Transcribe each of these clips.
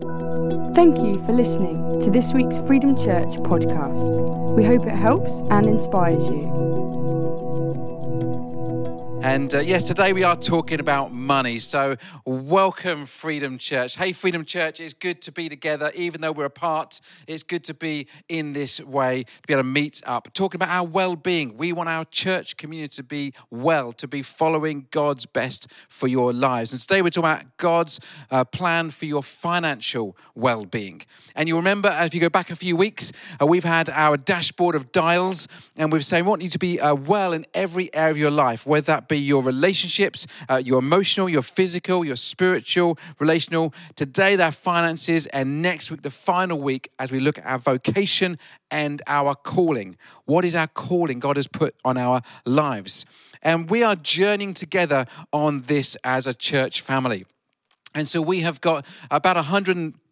Thank you for listening to this week's Freedom Church podcast. We hope it helps and inspires you. And uh, yes, today we are talking about money. So, welcome, Freedom Church. Hey, Freedom Church, it's good to be together, even though we're apart. It's good to be in this way, to be able to meet up, talking about our well being. We want our church community to be well, to be following God's best for your lives. And today we're talking about God's uh, plan for your financial well being. And you remember, if you go back a few weeks, uh, we've had our dashboard of dials, and we've saying we want you to be uh, well in every area of your life, whether that be your relationships, uh, your emotional, your physical, your spiritual, relational. Today, their finances, and next week, the final week, as we look at our vocation and our calling. What is our calling God has put on our lives? And we are journeying together on this as a church family. And so we have got about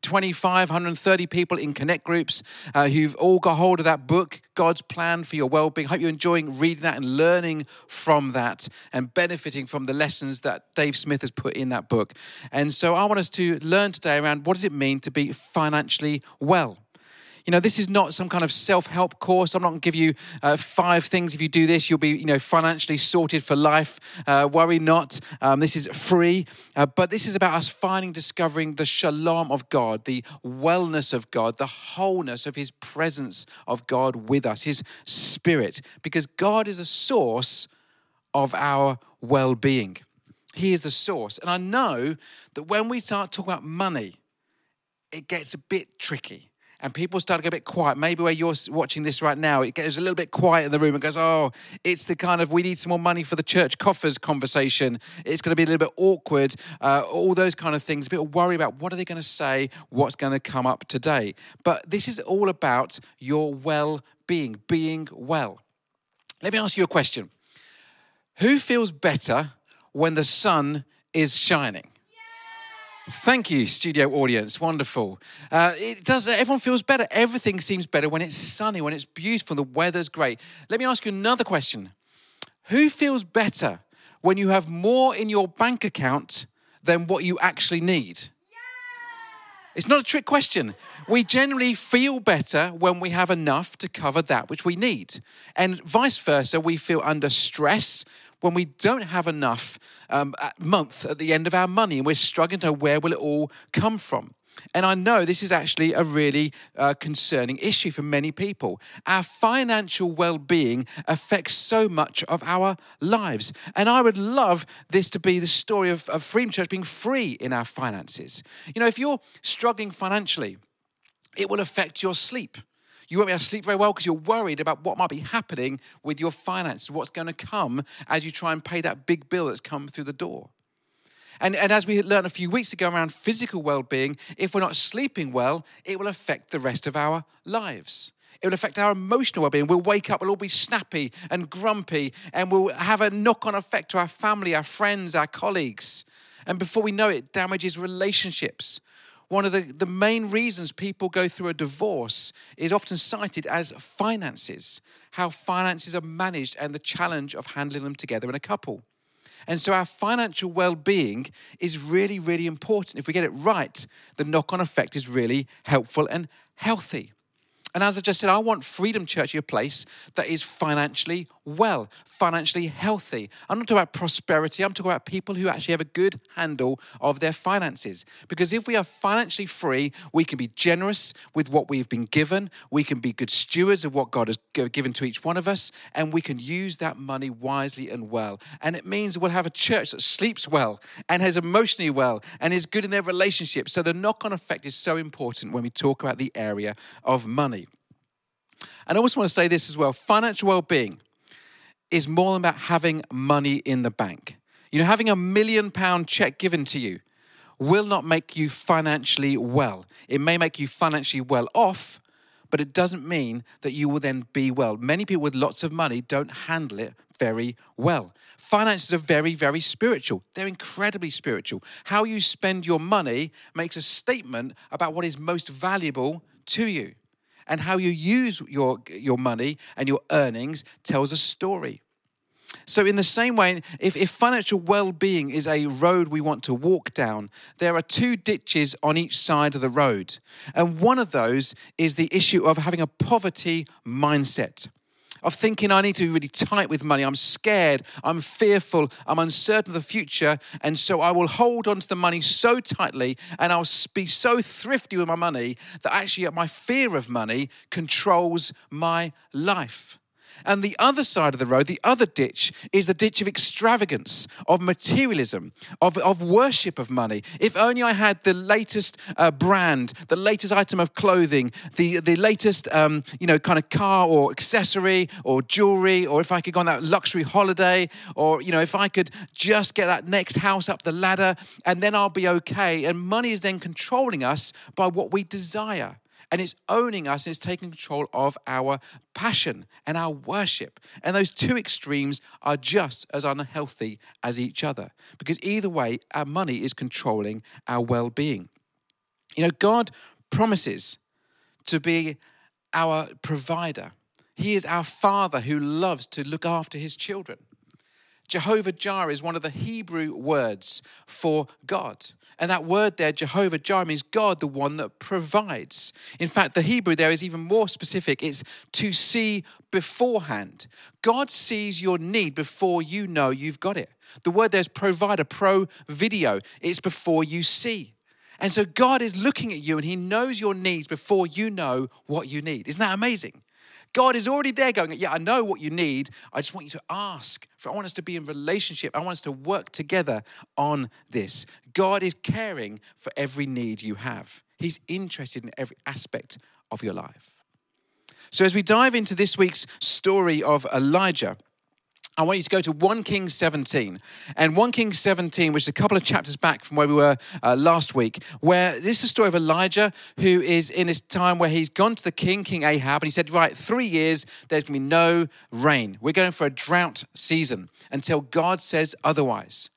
125, 130 people in connect groups uh, who've all got hold of that book, God's Plan for Your Wellbeing. Hope you're enjoying reading that and learning from that and benefiting from the lessons that Dave Smith has put in that book. And so I want us to learn today around what does it mean to be financially well. You know, this is not some kind of self-help course. I'm not going to give you uh, five things. If you do this, you'll be, you know, financially sorted for life. Uh, worry not. Um, this is free. Uh, but this is about us finding, discovering the shalom of God, the wellness of God, the wholeness of His presence of God with us, His Spirit, because God is a source of our well-being. He is the source. And I know that when we start talking about money, it gets a bit tricky and people start to get a bit quiet. Maybe where you're watching this right now, it gets a little bit quiet in the room and goes, oh, it's the kind of we need some more money for the church coffers conversation. It's going to be a little bit awkward, uh, all those kind of things. A bit of worry about what are they going to say, what's going to come up today. But this is all about your well being, being well. Let me ask you a question Who feels better when the sun is shining? Thank you, studio audience. Wonderful. Uh, it does. Everyone feels better. Everything seems better when it's sunny, when it's beautiful, the weather's great. Let me ask you another question. Who feels better when you have more in your bank account than what you actually need? It's not a trick question. We generally feel better when we have enough to cover that which we need. And vice versa, we feel under stress when we don't have enough um, month at the end of our money and we're struggling to where will it all come from. And I know this is actually a really uh, concerning issue for many people. Our financial well being affects so much of our lives. And I would love this to be the story of, of Freedom Church being free in our finances. You know, if you're struggling financially, it will affect your sleep. You won't be able to sleep very well because you're worried about what might be happening with your finances, what's going to come as you try and pay that big bill that's come through the door. And, and as we learned a few weeks ago around physical well being, if we're not sleeping well, it will affect the rest of our lives. It will affect our emotional well being. We'll wake up, we'll all be snappy and grumpy, and we'll have a knock on effect to our family, our friends, our colleagues. And before we know it, damages relationships, one of the, the main reasons people go through a divorce is often cited as finances, how finances are managed and the challenge of handling them together in a couple. And so our financial well being is really, really important. If we get it right, the knock on effect is really helpful and healthy. And as I just said, I want Freedom Church to be a place that is financially well, financially healthy. I'm not talking about prosperity, I'm talking about people who actually have a good handle of their finances. Because if we are financially free, we can be generous with what we've been given, we can be good stewards of what God has given to each one of us, and we can use that money wisely and well. And it means we'll have a church that sleeps well and has emotionally well and is good in their relationships. So the knock on effect is so important when we talk about the area of money. And I also want to say this as well financial well being is more than about having money in the bank. You know, having a million pound check given to you will not make you financially well. It may make you financially well off, but it doesn't mean that you will then be well. Many people with lots of money don't handle it very well. Finances are very, very spiritual. They're incredibly spiritual. How you spend your money makes a statement about what is most valuable to you and how you use your, your money and your earnings tells a story. So, in the same way, if, if financial well being is a road we want to walk down, there are two ditches on each side of the road. And one of those is the issue of having a poverty mindset of thinking I need to be really tight with money. I'm scared, I'm fearful, I'm uncertain of the future. And so I will hold on to the money so tightly and I'll be so thrifty with my money that actually my fear of money controls my life. And the other side of the road, the other ditch, is the ditch of extravagance, of materialism, of, of worship of money. If only I had the latest uh, brand, the latest item of clothing, the, the latest, um, you know, kind of car or accessory or jewelry, or if I could go on that luxury holiday, or, you know, if I could just get that next house up the ladder, and then I'll be okay. And money is then controlling us by what we desire and it's owning us and it's taking control of our passion and our worship. And those two extremes are just as unhealthy as each other because either way, our money is controlling our well being. You know, God promises to be our provider. He is our Father who loves to look after his children. Jehovah Jireh is one of the Hebrew words for God. And that word there, Jehovah Jireh, means God, the one that provides. In fact, the Hebrew there is even more specific. It's to see beforehand. God sees your need before you know you've got it. The word there's provider, pro video. It's before you see. And so God is looking at you and He knows your needs before you know what you need. Isn't that amazing? God is already there going, Yeah, I know what you need. I just want you to ask. For I want us to be in relationship. I want us to work together on this. God is caring for every need you have, He's interested in every aspect of your life. So, as we dive into this week's story of Elijah, I want you to go to 1 Kings 17. And 1 Kings 17, which is a couple of chapters back from where we were uh, last week, where this is a story of Elijah who is in this time where he's gone to the king, King Ahab, and he said, Right, three years, there's going to be no rain. We're going for a drought season until God says otherwise.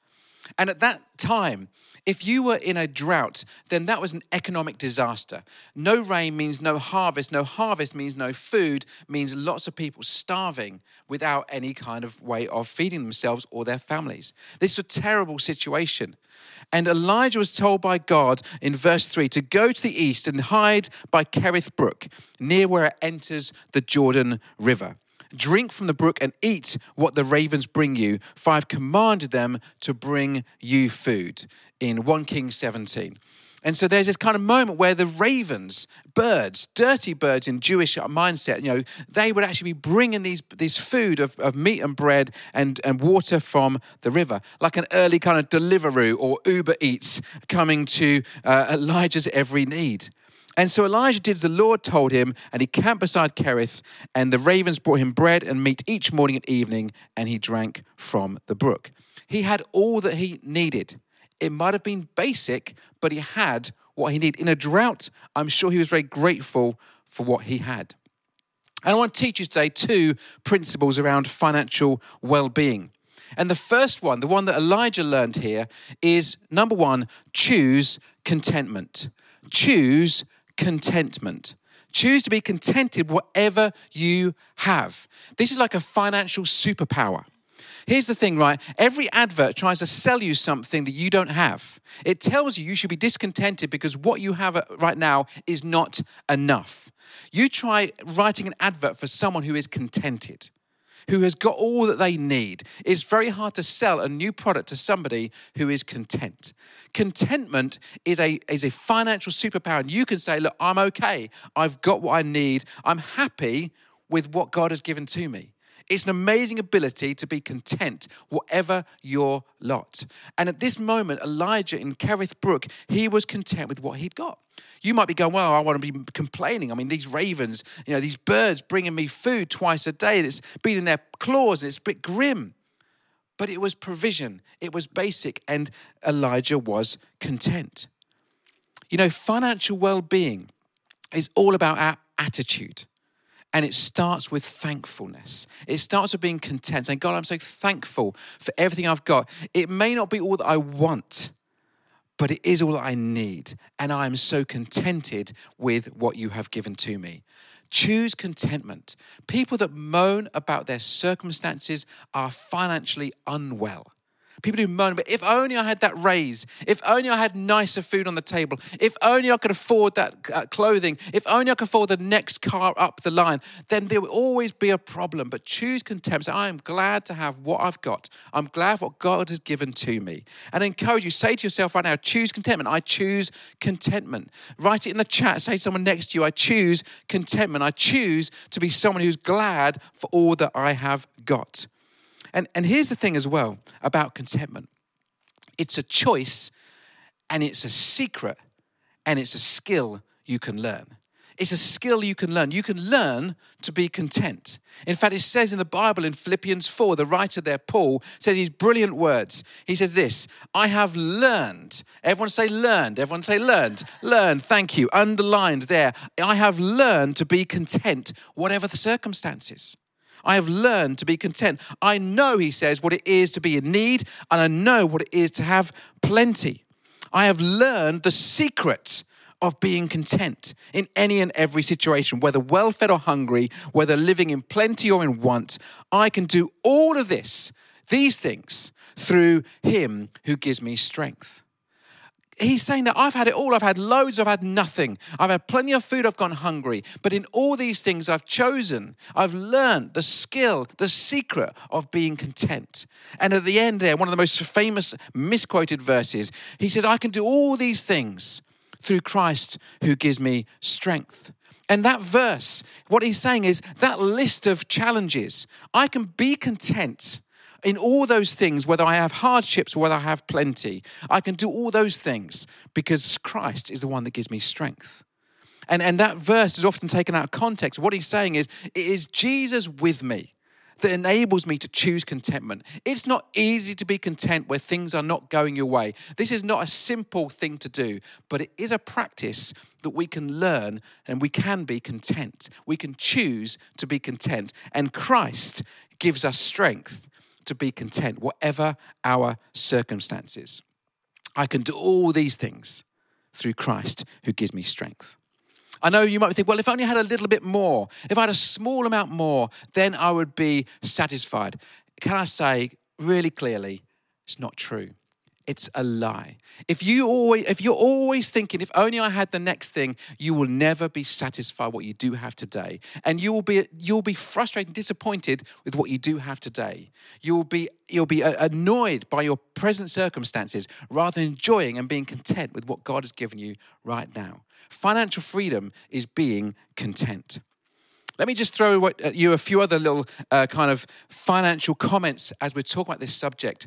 And at that time, if you were in a drought, then that was an economic disaster. No rain means no harvest. No harvest means no food, means lots of people starving without any kind of way of feeding themselves or their families. This is a terrible situation. And Elijah was told by God in verse 3 to go to the east and hide by Kerith Brook, near where it enters the Jordan River. Drink from the brook and eat what the ravens bring you, for I've commanded them to bring you food. In 1 Kings 17. And so there's this kind of moment where the ravens, birds, dirty birds in Jewish mindset, you know, they would actually be bringing these, these food of, of meat and bread and, and water from the river, like an early kind of Deliveroo or Uber Eats coming to uh, Elijah's every need. And so Elijah did as the Lord told him, and he camped beside Kerith, and the ravens brought him bread and meat each morning and evening, and he drank from the brook. He had all that he needed. It might have been basic, but he had what he needed. In a drought, I'm sure he was very grateful for what he had. And I want to teach you today two principles around financial well being. And the first one, the one that Elijah learned here, is number one, choose contentment. Choose contentment. Choose to be contented whatever you have. This is like a financial superpower. Here's the thing, right? Every advert tries to sell you something that you don't have. It tells you you should be discontented because what you have right now is not enough. You try writing an advert for someone who is contented who has got all that they need. It's very hard to sell a new product to somebody who is content. Contentment is a, is a financial superpower. And you can say, Look, I'm okay. I've got what I need. I'm happy with what God has given to me. It's an amazing ability to be content, whatever your lot. And at this moment, Elijah in Kerith Brook, he was content with what he'd got. You might be going, well, I want to be complaining. I mean, these ravens, you know, these birds bringing me food twice a day, and it's beating their claws, and it's a bit grim. But it was provision, it was basic, and Elijah was content. You know, financial well being is all about our attitude. And it starts with thankfulness. It starts with being content, saying, God, I'm so thankful for everything I've got. It may not be all that I want, but it is all I need, and I am so contented with what you have given to me. Choose contentment. People that moan about their circumstances are financially unwell. People who moan, but if only I had that raise, if only I had nicer food on the table, if only I could afford that uh, clothing, if only I could afford the next car up the line, then there will always be a problem. But choose contempt. So I am glad to have what I've got. I'm glad what God has given to me. And I encourage you, say to yourself right now, choose contentment. I choose contentment. Write it in the chat. Say to someone next to you, I choose contentment. I choose to be someone who's glad for all that I have got. And, and here's the thing as well about contentment it's a choice and it's a secret and it's a skill you can learn. It's a skill you can learn. You can learn to be content. In fact, it says in the Bible in Philippians 4, the writer there, Paul, says these brilliant words. He says this I have learned. Everyone say learned. Everyone say learned. Learned. Thank you. Underlined there. I have learned to be content, whatever the circumstances. I have learned to be content. I know, he says, what it is to be in need, and I know what it is to have plenty. I have learned the secret of being content in any and every situation, whether well fed or hungry, whether living in plenty or in want. I can do all of this, these things, through him who gives me strength he's saying that I've had it all. I've had loads, I've had nothing. I've had plenty of food, I've gone hungry. But in all these things, I've chosen, I've learned the skill, the secret of being content. And at the end there, one of the most famous misquoted verses, he says, I can do all these things through Christ who gives me strength. And that verse, what he's saying is that list of challenges, I can be content in all those things, whether I have hardships or whether I have plenty, I can do all those things because Christ is the one that gives me strength. And, and that verse is often taken out of context. What he's saying is, it is Jesus with me that enables me to choose contentment. It's not easy to be content where things are not going your way. This is not a simple thing to do, but it is a practice that we can learn and we can be content. We can choose to be content. And Christ gives us strength to be content, whatever our circumstances. I can do all these things through Christ who gives me strength. I know you might think, well, if I only had a little bit more, if I had a small amount more, then I would be satisfied. Can I say really clearly, it's not true. It's a lie. If you always if you're always thinking if only I had the next thing, you will never be satisfied with what you do have today. And you will be you'll be frustrated and disappointed with what you do have today. You'll be you'll be annoyed by your present circumstances rather than enjoying and being content with what God has given you right now. Financial freedom is being content. Let me just throw at you a few other little uh, kind of financial comments as we talk about this subject.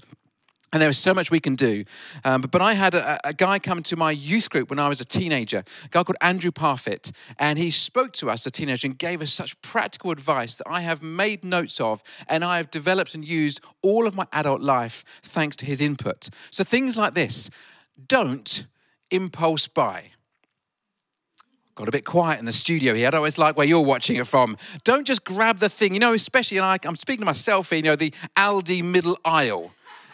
And there is so much we can do. Um, but, but, I had a, a, guy come to my youth group when I was a teenager, a guy called Andrew Parfit. And he spoke to us, as a teenager, and gave us such practical advice that I have made notes of and I have developed and used all of my adult life thanks to his input. So things like this don't impulse buy. Got a bit quiet in the studio here. I always like where you're watching it from. Don't just grab the thing, you know, especially, like I'm speaking to myself here, you know, the Aldi middle aisle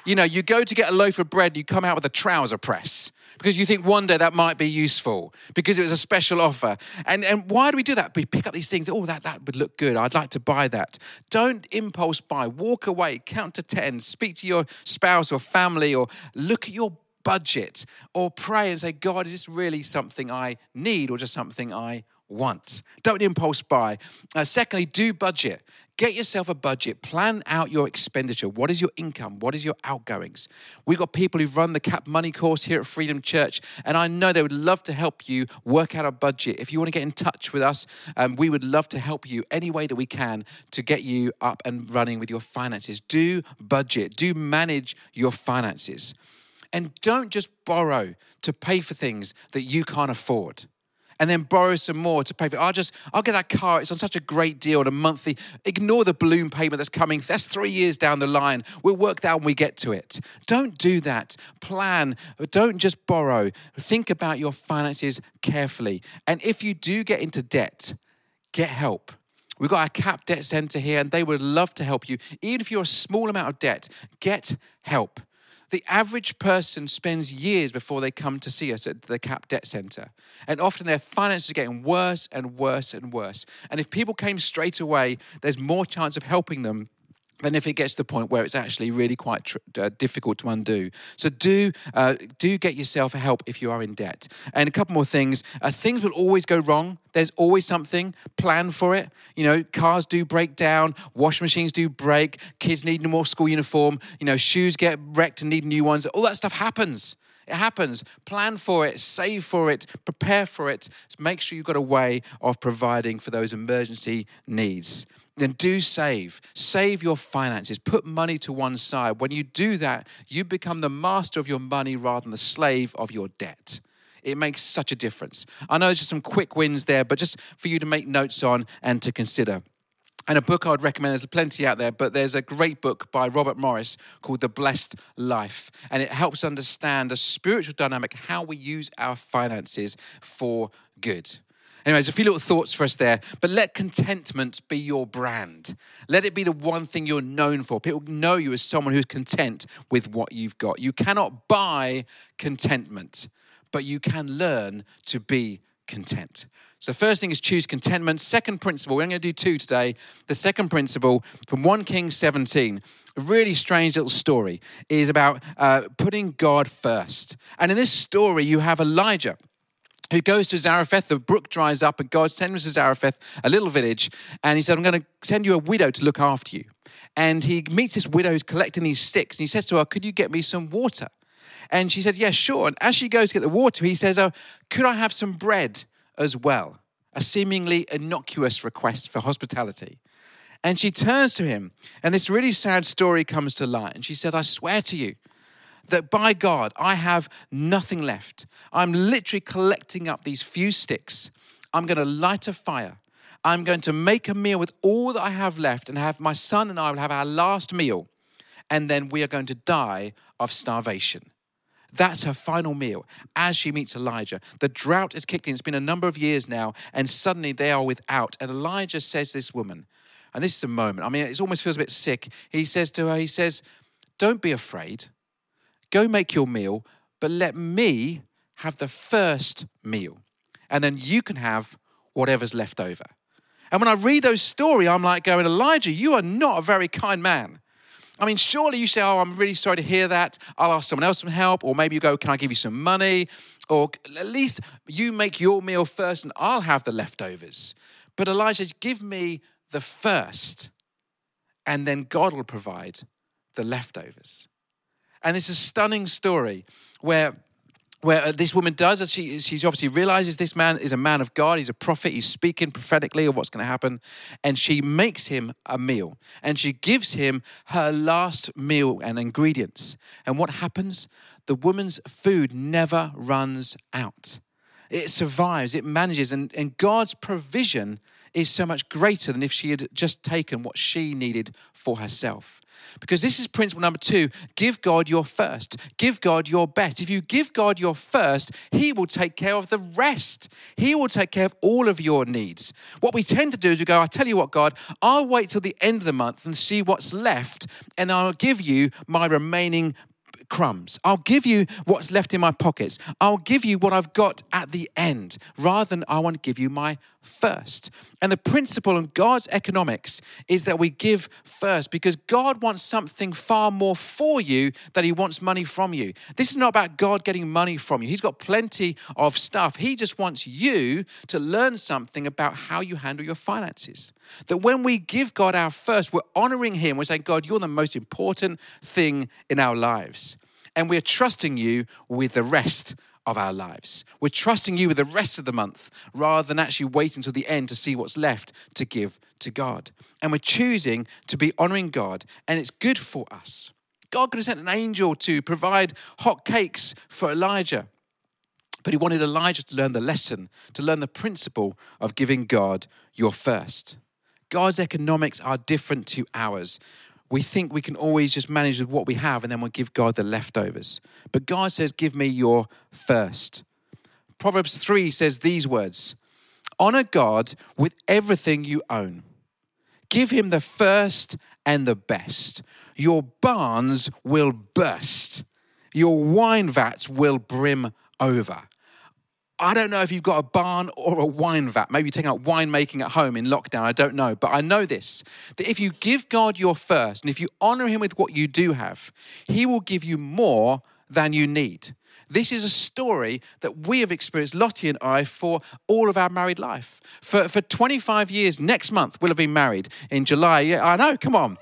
you know, you go to get a loaf of bread, you come out with a trouser press because you think one day that might be useful because it was a special offer. And, and why do we do that? We pick up these things, oh, that, that would look good. I'd like to buy that. Don't impulse buy. Walk away, count to 10, speak to your spouse or family, or look at your budget, or pray and say, God, is this really something I need or just something I want. Don't impulse buy. Uh, secondly, do budget. Get yourself a budget. Plan out your expenditure. What is your income? What is your outgoings? We've got people who run the CAP Money course here at Freedom Church, and I know they would love to help you work out a budget. If you want to get in touch with us, um, we would love to help you any way that we can to get you up and running with your finances. Do budget, do manage your finances. And don't just borrow to pay for things that you can't afford and then borrow some more to pay for it. I'll just, I'll get that car. It's on such a great deal on a monthly. Ignore the balloon payment that's coming. That's three years down the line. We'll work that when we get to it. Don't do that. Plan. Don't just borrow. Think about your finances carefully. And if you do get into debt, get help. We've got our CAP Debt Centre here, and they would love to help you. Even if you're a small amount of debt, get help. The average person spends years before they come to see us at the CAP Debt Centre. And often their finances are getting worse and worse and worse. And if people came straight away, there's more chance of helping them than if it gets to the point where it's actually really quite tr- uh, difficult to undo. So do uh, do get yourself help if you are in debt. And a couple more things. Uh, things will always go wrong. There's always something. Plan for it. You know, cars do break down. Washing machines do break. Kids need more school uniform. You know, shoes get wrecked and need new ones. All that stuff happens. It happens. Plan for it, save for it, prepare for it. Make sure you've got a way of providing for those emergency needs then do save. Save your finances. Put money to one side. When you do that, you become the master of your money rather than the slave of your debt. It makes such a difference. I know there's just some quick wins there, but just for you to make notes on and to consider. And a book I would recommend, there's plenty out there, but there's a great book by Robert Morris called The Blessed Life. And it helps understand the spiritual dynamic, how we use our finances for good. Anyways, a few little thoughts for us there. But let contentment be your brand. Let it be the one thing you're known for. People know you as someone who's content with what you've got. You cannot buy contentment, but you can learn to be content. So, first thing is choose contentment. Second principle, we're going to do two today. The second principle from 1 King 17, a really strange little story, is about uh, putting God first. And in this story, you have Elijah who goes to Zarephath. The brook dries up, and God sends him to Zarephath, a little village, and he said, I'm going to send you a widow to look after you. And he meets this widow who's collecting these sticks, and he says to her, Could you get me some water? And she said, Yes, yeah, sure. And as she goes to get the water, he says, Oh, could I have some bread as well? A seemingly innocuous request for hospitality. And she turns to him, and this really sad story comes to light. And she said, I swear to you, that by God, I have nothing left. I'm literally collecting up these few sticks. I'm going to light a fire. I'm going to make a meal with all that I have left and have my son and I will have our last meal. And then we are going to die of starvation. That's her final meal as she meets Elijah. The drought is kicked in. It's been a number of years now, and suddenly they are without. And Elijah says this woman, and this is a moment. I mean, it almost feels a bit sick. He says to her, He says, Don't be afraid. Go make your meal, but let me have the first meal. And then you can have whatever's left over. And when I read those stories, I'm like going, Elijah, you are not a very kind man. I mean, surely you say, Oh, I'm really sorry to hear that. I'll ask someone else some help. Or maybe you go, Can I give you some money? Or at least you make your meal first and I'll have the leftovers. But Elijah, give me the first, and then God will provide the leftovers. And it's a stunning story where where uh, this woman does as she she obviously realizes this man is a man of God he's a prophet he's speaking prophetically of what's going to happen and she makes him a meal and she gives him her last meal and ingredients. And what happens? The woman's food never runs out. It survives it manages and, and God's provision is so much greater than if she had just taken what she needed for herself. Because this is principle number two give God your first, give God your best. If you give God your first, He will take care of the rest. He will take care of all of your needs. What we tend to do is we go, I tell you what, God, I'll wait till the end of the month and see what's left, and I'll give you my remaining crumbs. I'll give you what's left in my pockets. I'll give you what I've got at the end rather than I want to give you my first. And the principle in God's economics is that we give first because God wants something far more for you than He wants money from you. This is not about God getting money from you. He's got plenty of stuff. He just wants you to learn something about how you handle your finances. That when we give God our first, we're honoring Him. We're saying, God, you're the most important thing in our lives. And we're trusting you with the rest of our lives. We're trusting you with the rest of the month rather than actually waiting until the end to see what's left to give to God. And we're choosing to be honoring God, and it's good for us. God could have sent an angel to provide hot cakes for Elijah. But he wanted Elijah to learn the lesson, to learn the principle of giving God your first. God's economics are different to ours we think we can always just manage with what we have and then we'll give God the leftovers. But God says, Give me your first. Proverbs 3 says these words Honor God with everything you own, give him the first and the best. Your barns will burst your wine vats will brim over. I don't know if you've got a barn or a wine vat. Maybe you're taking out winemaking at home in lockdown. I don't know. But I know this that if you give God your first and if you honor Him with what you do have, He will give you more than you need. This is a story that we have experienced, Lottie and I, for all of our married life. For, for 25 years, next month, we'll have been married in July. Yeah, I know, come on.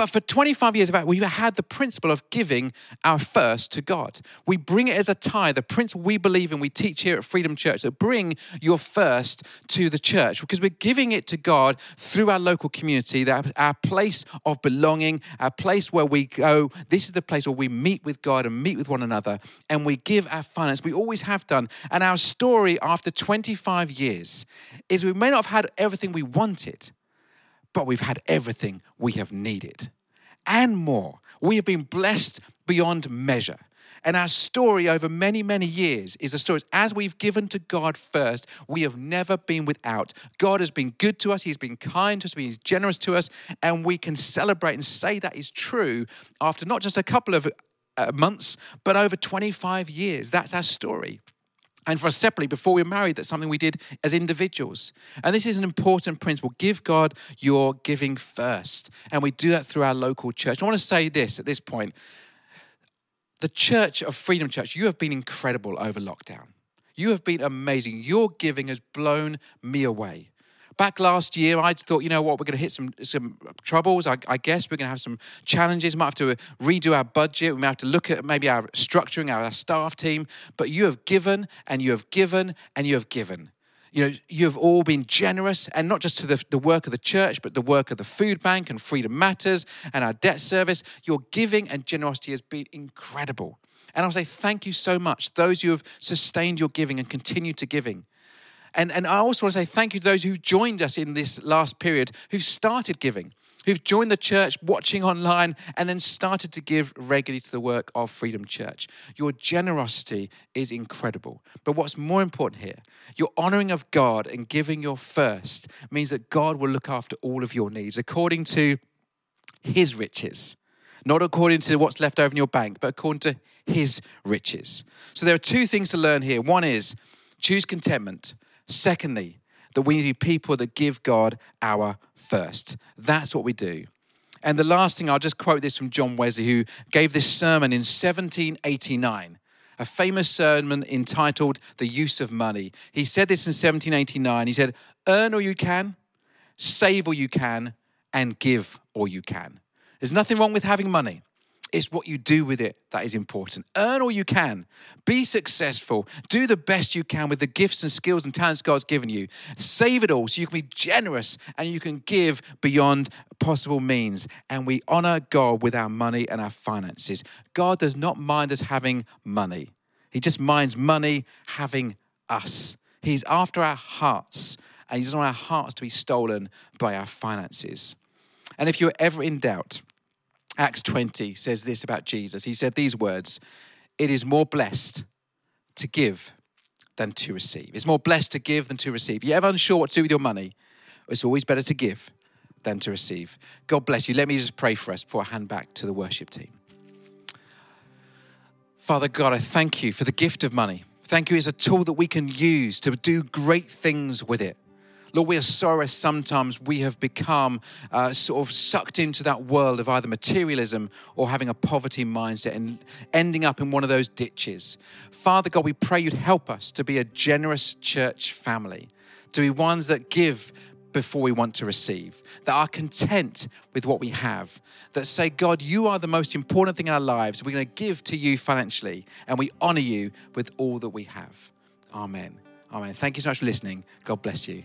But for 25 years we've had the principle of giving our first to God. We bring it as a tithe, the principle we believe in, we teach here at Freedom Church, that bring your first to the church because we're giving it to God through our local community, that our place of belonging, our place where we go. This is the place where we meet with God and meet with one another, and we give our finance. We always have done. And our story after 25 years is we may not have had everything we wanted but we've had everything we have needed and more. We have been blessed beyond measure. And our story over many, many years is a story. As we've given to God first, we have never been without. God has been good to us, He's been kind to us, He's generous to us, and we can celebrate and say that is true after not just a couple of uh, months, but over 25 years. That's our story. And for us separately, before we were married, that's something we did as individuals. And this is an important principle. Give God your giving first. And we do that through our local church. I want to say this at this point. The Church of Freedom Church, you have been incredible over lockdown. You have been amazing. Your giving has blown me away. Back last year, I thought, you know what, we're going to hit some, some troubles. I, I guess we're going to have some challenges. Might have to uh, redo our budget. We might have to look at maybe our structuring, our staff team. But you have given and you have given and you have given you know, you've all been generous, and not just to the, the work of the church, but the work of the food bank and Freedom Matters and our debt service. Your giving and generosity has been incredible. And I'll say thank you so much, those who have sustained your giving and continue to giving. And, and I also want to say thank you to those who joined us in this last period, who've started giving, who've joined the church, watching online, and then started to give regularly to the work of Freedom Church. Your generosity is incredible. But what's more important here, your honoring of God and giving your first means that God will look after all of your needs according to his riches. Not according to what's left over in your bank, but according to his riches. So there are two things to learn here. One is choose contentment Secondly, that we need to be people that give God our first. That's what we do. And the last thing, I'll just quote this from John Wesley, who gave this sermon in 1789, a famous sermon entitled The Use of Money. He said this in 1789. He said, Earn all you can, save all you can, and give all you can. There's nothing wrong with having money. It's what you do with it that is important. Earn all you can. Be successful. Do the best you can with the gifts and skills and talents God's given you. Save it all so you can be generous and you can give beyond possible means. And we honor God with our money and our finances. God does not mind us having money, He just minds money having us. He's after our hearts, and He doesn't want our hearts to be stolen by our finances. And if you're ever in doubt, Acts 20 says this about Jesus. He said these words It is more blessed to give than to receive. It's more blessed to give than to receive. You ever unsure what to do with your money? It's always better to give than to receive. God bless you. Let me just pray for us before I hand back to the worship team. Father God, I thank you for the gift of money. Thank you as a tool that we can use to do great things with it. Lord, we are sorry sometimes we have become uh, sort of sucked into that world of either materialism or having a poverty mindset and ending up in one of those ditches. Father God, we pray you'd help us to be a generous church family, to be ones that give before we want to receive, that are content with what we have, that say, God, you are the most important thing in our lives. We're going to give to you financially, and we honor you with all that we have. Amen. Amen. Thank you so much for listening. God bless you.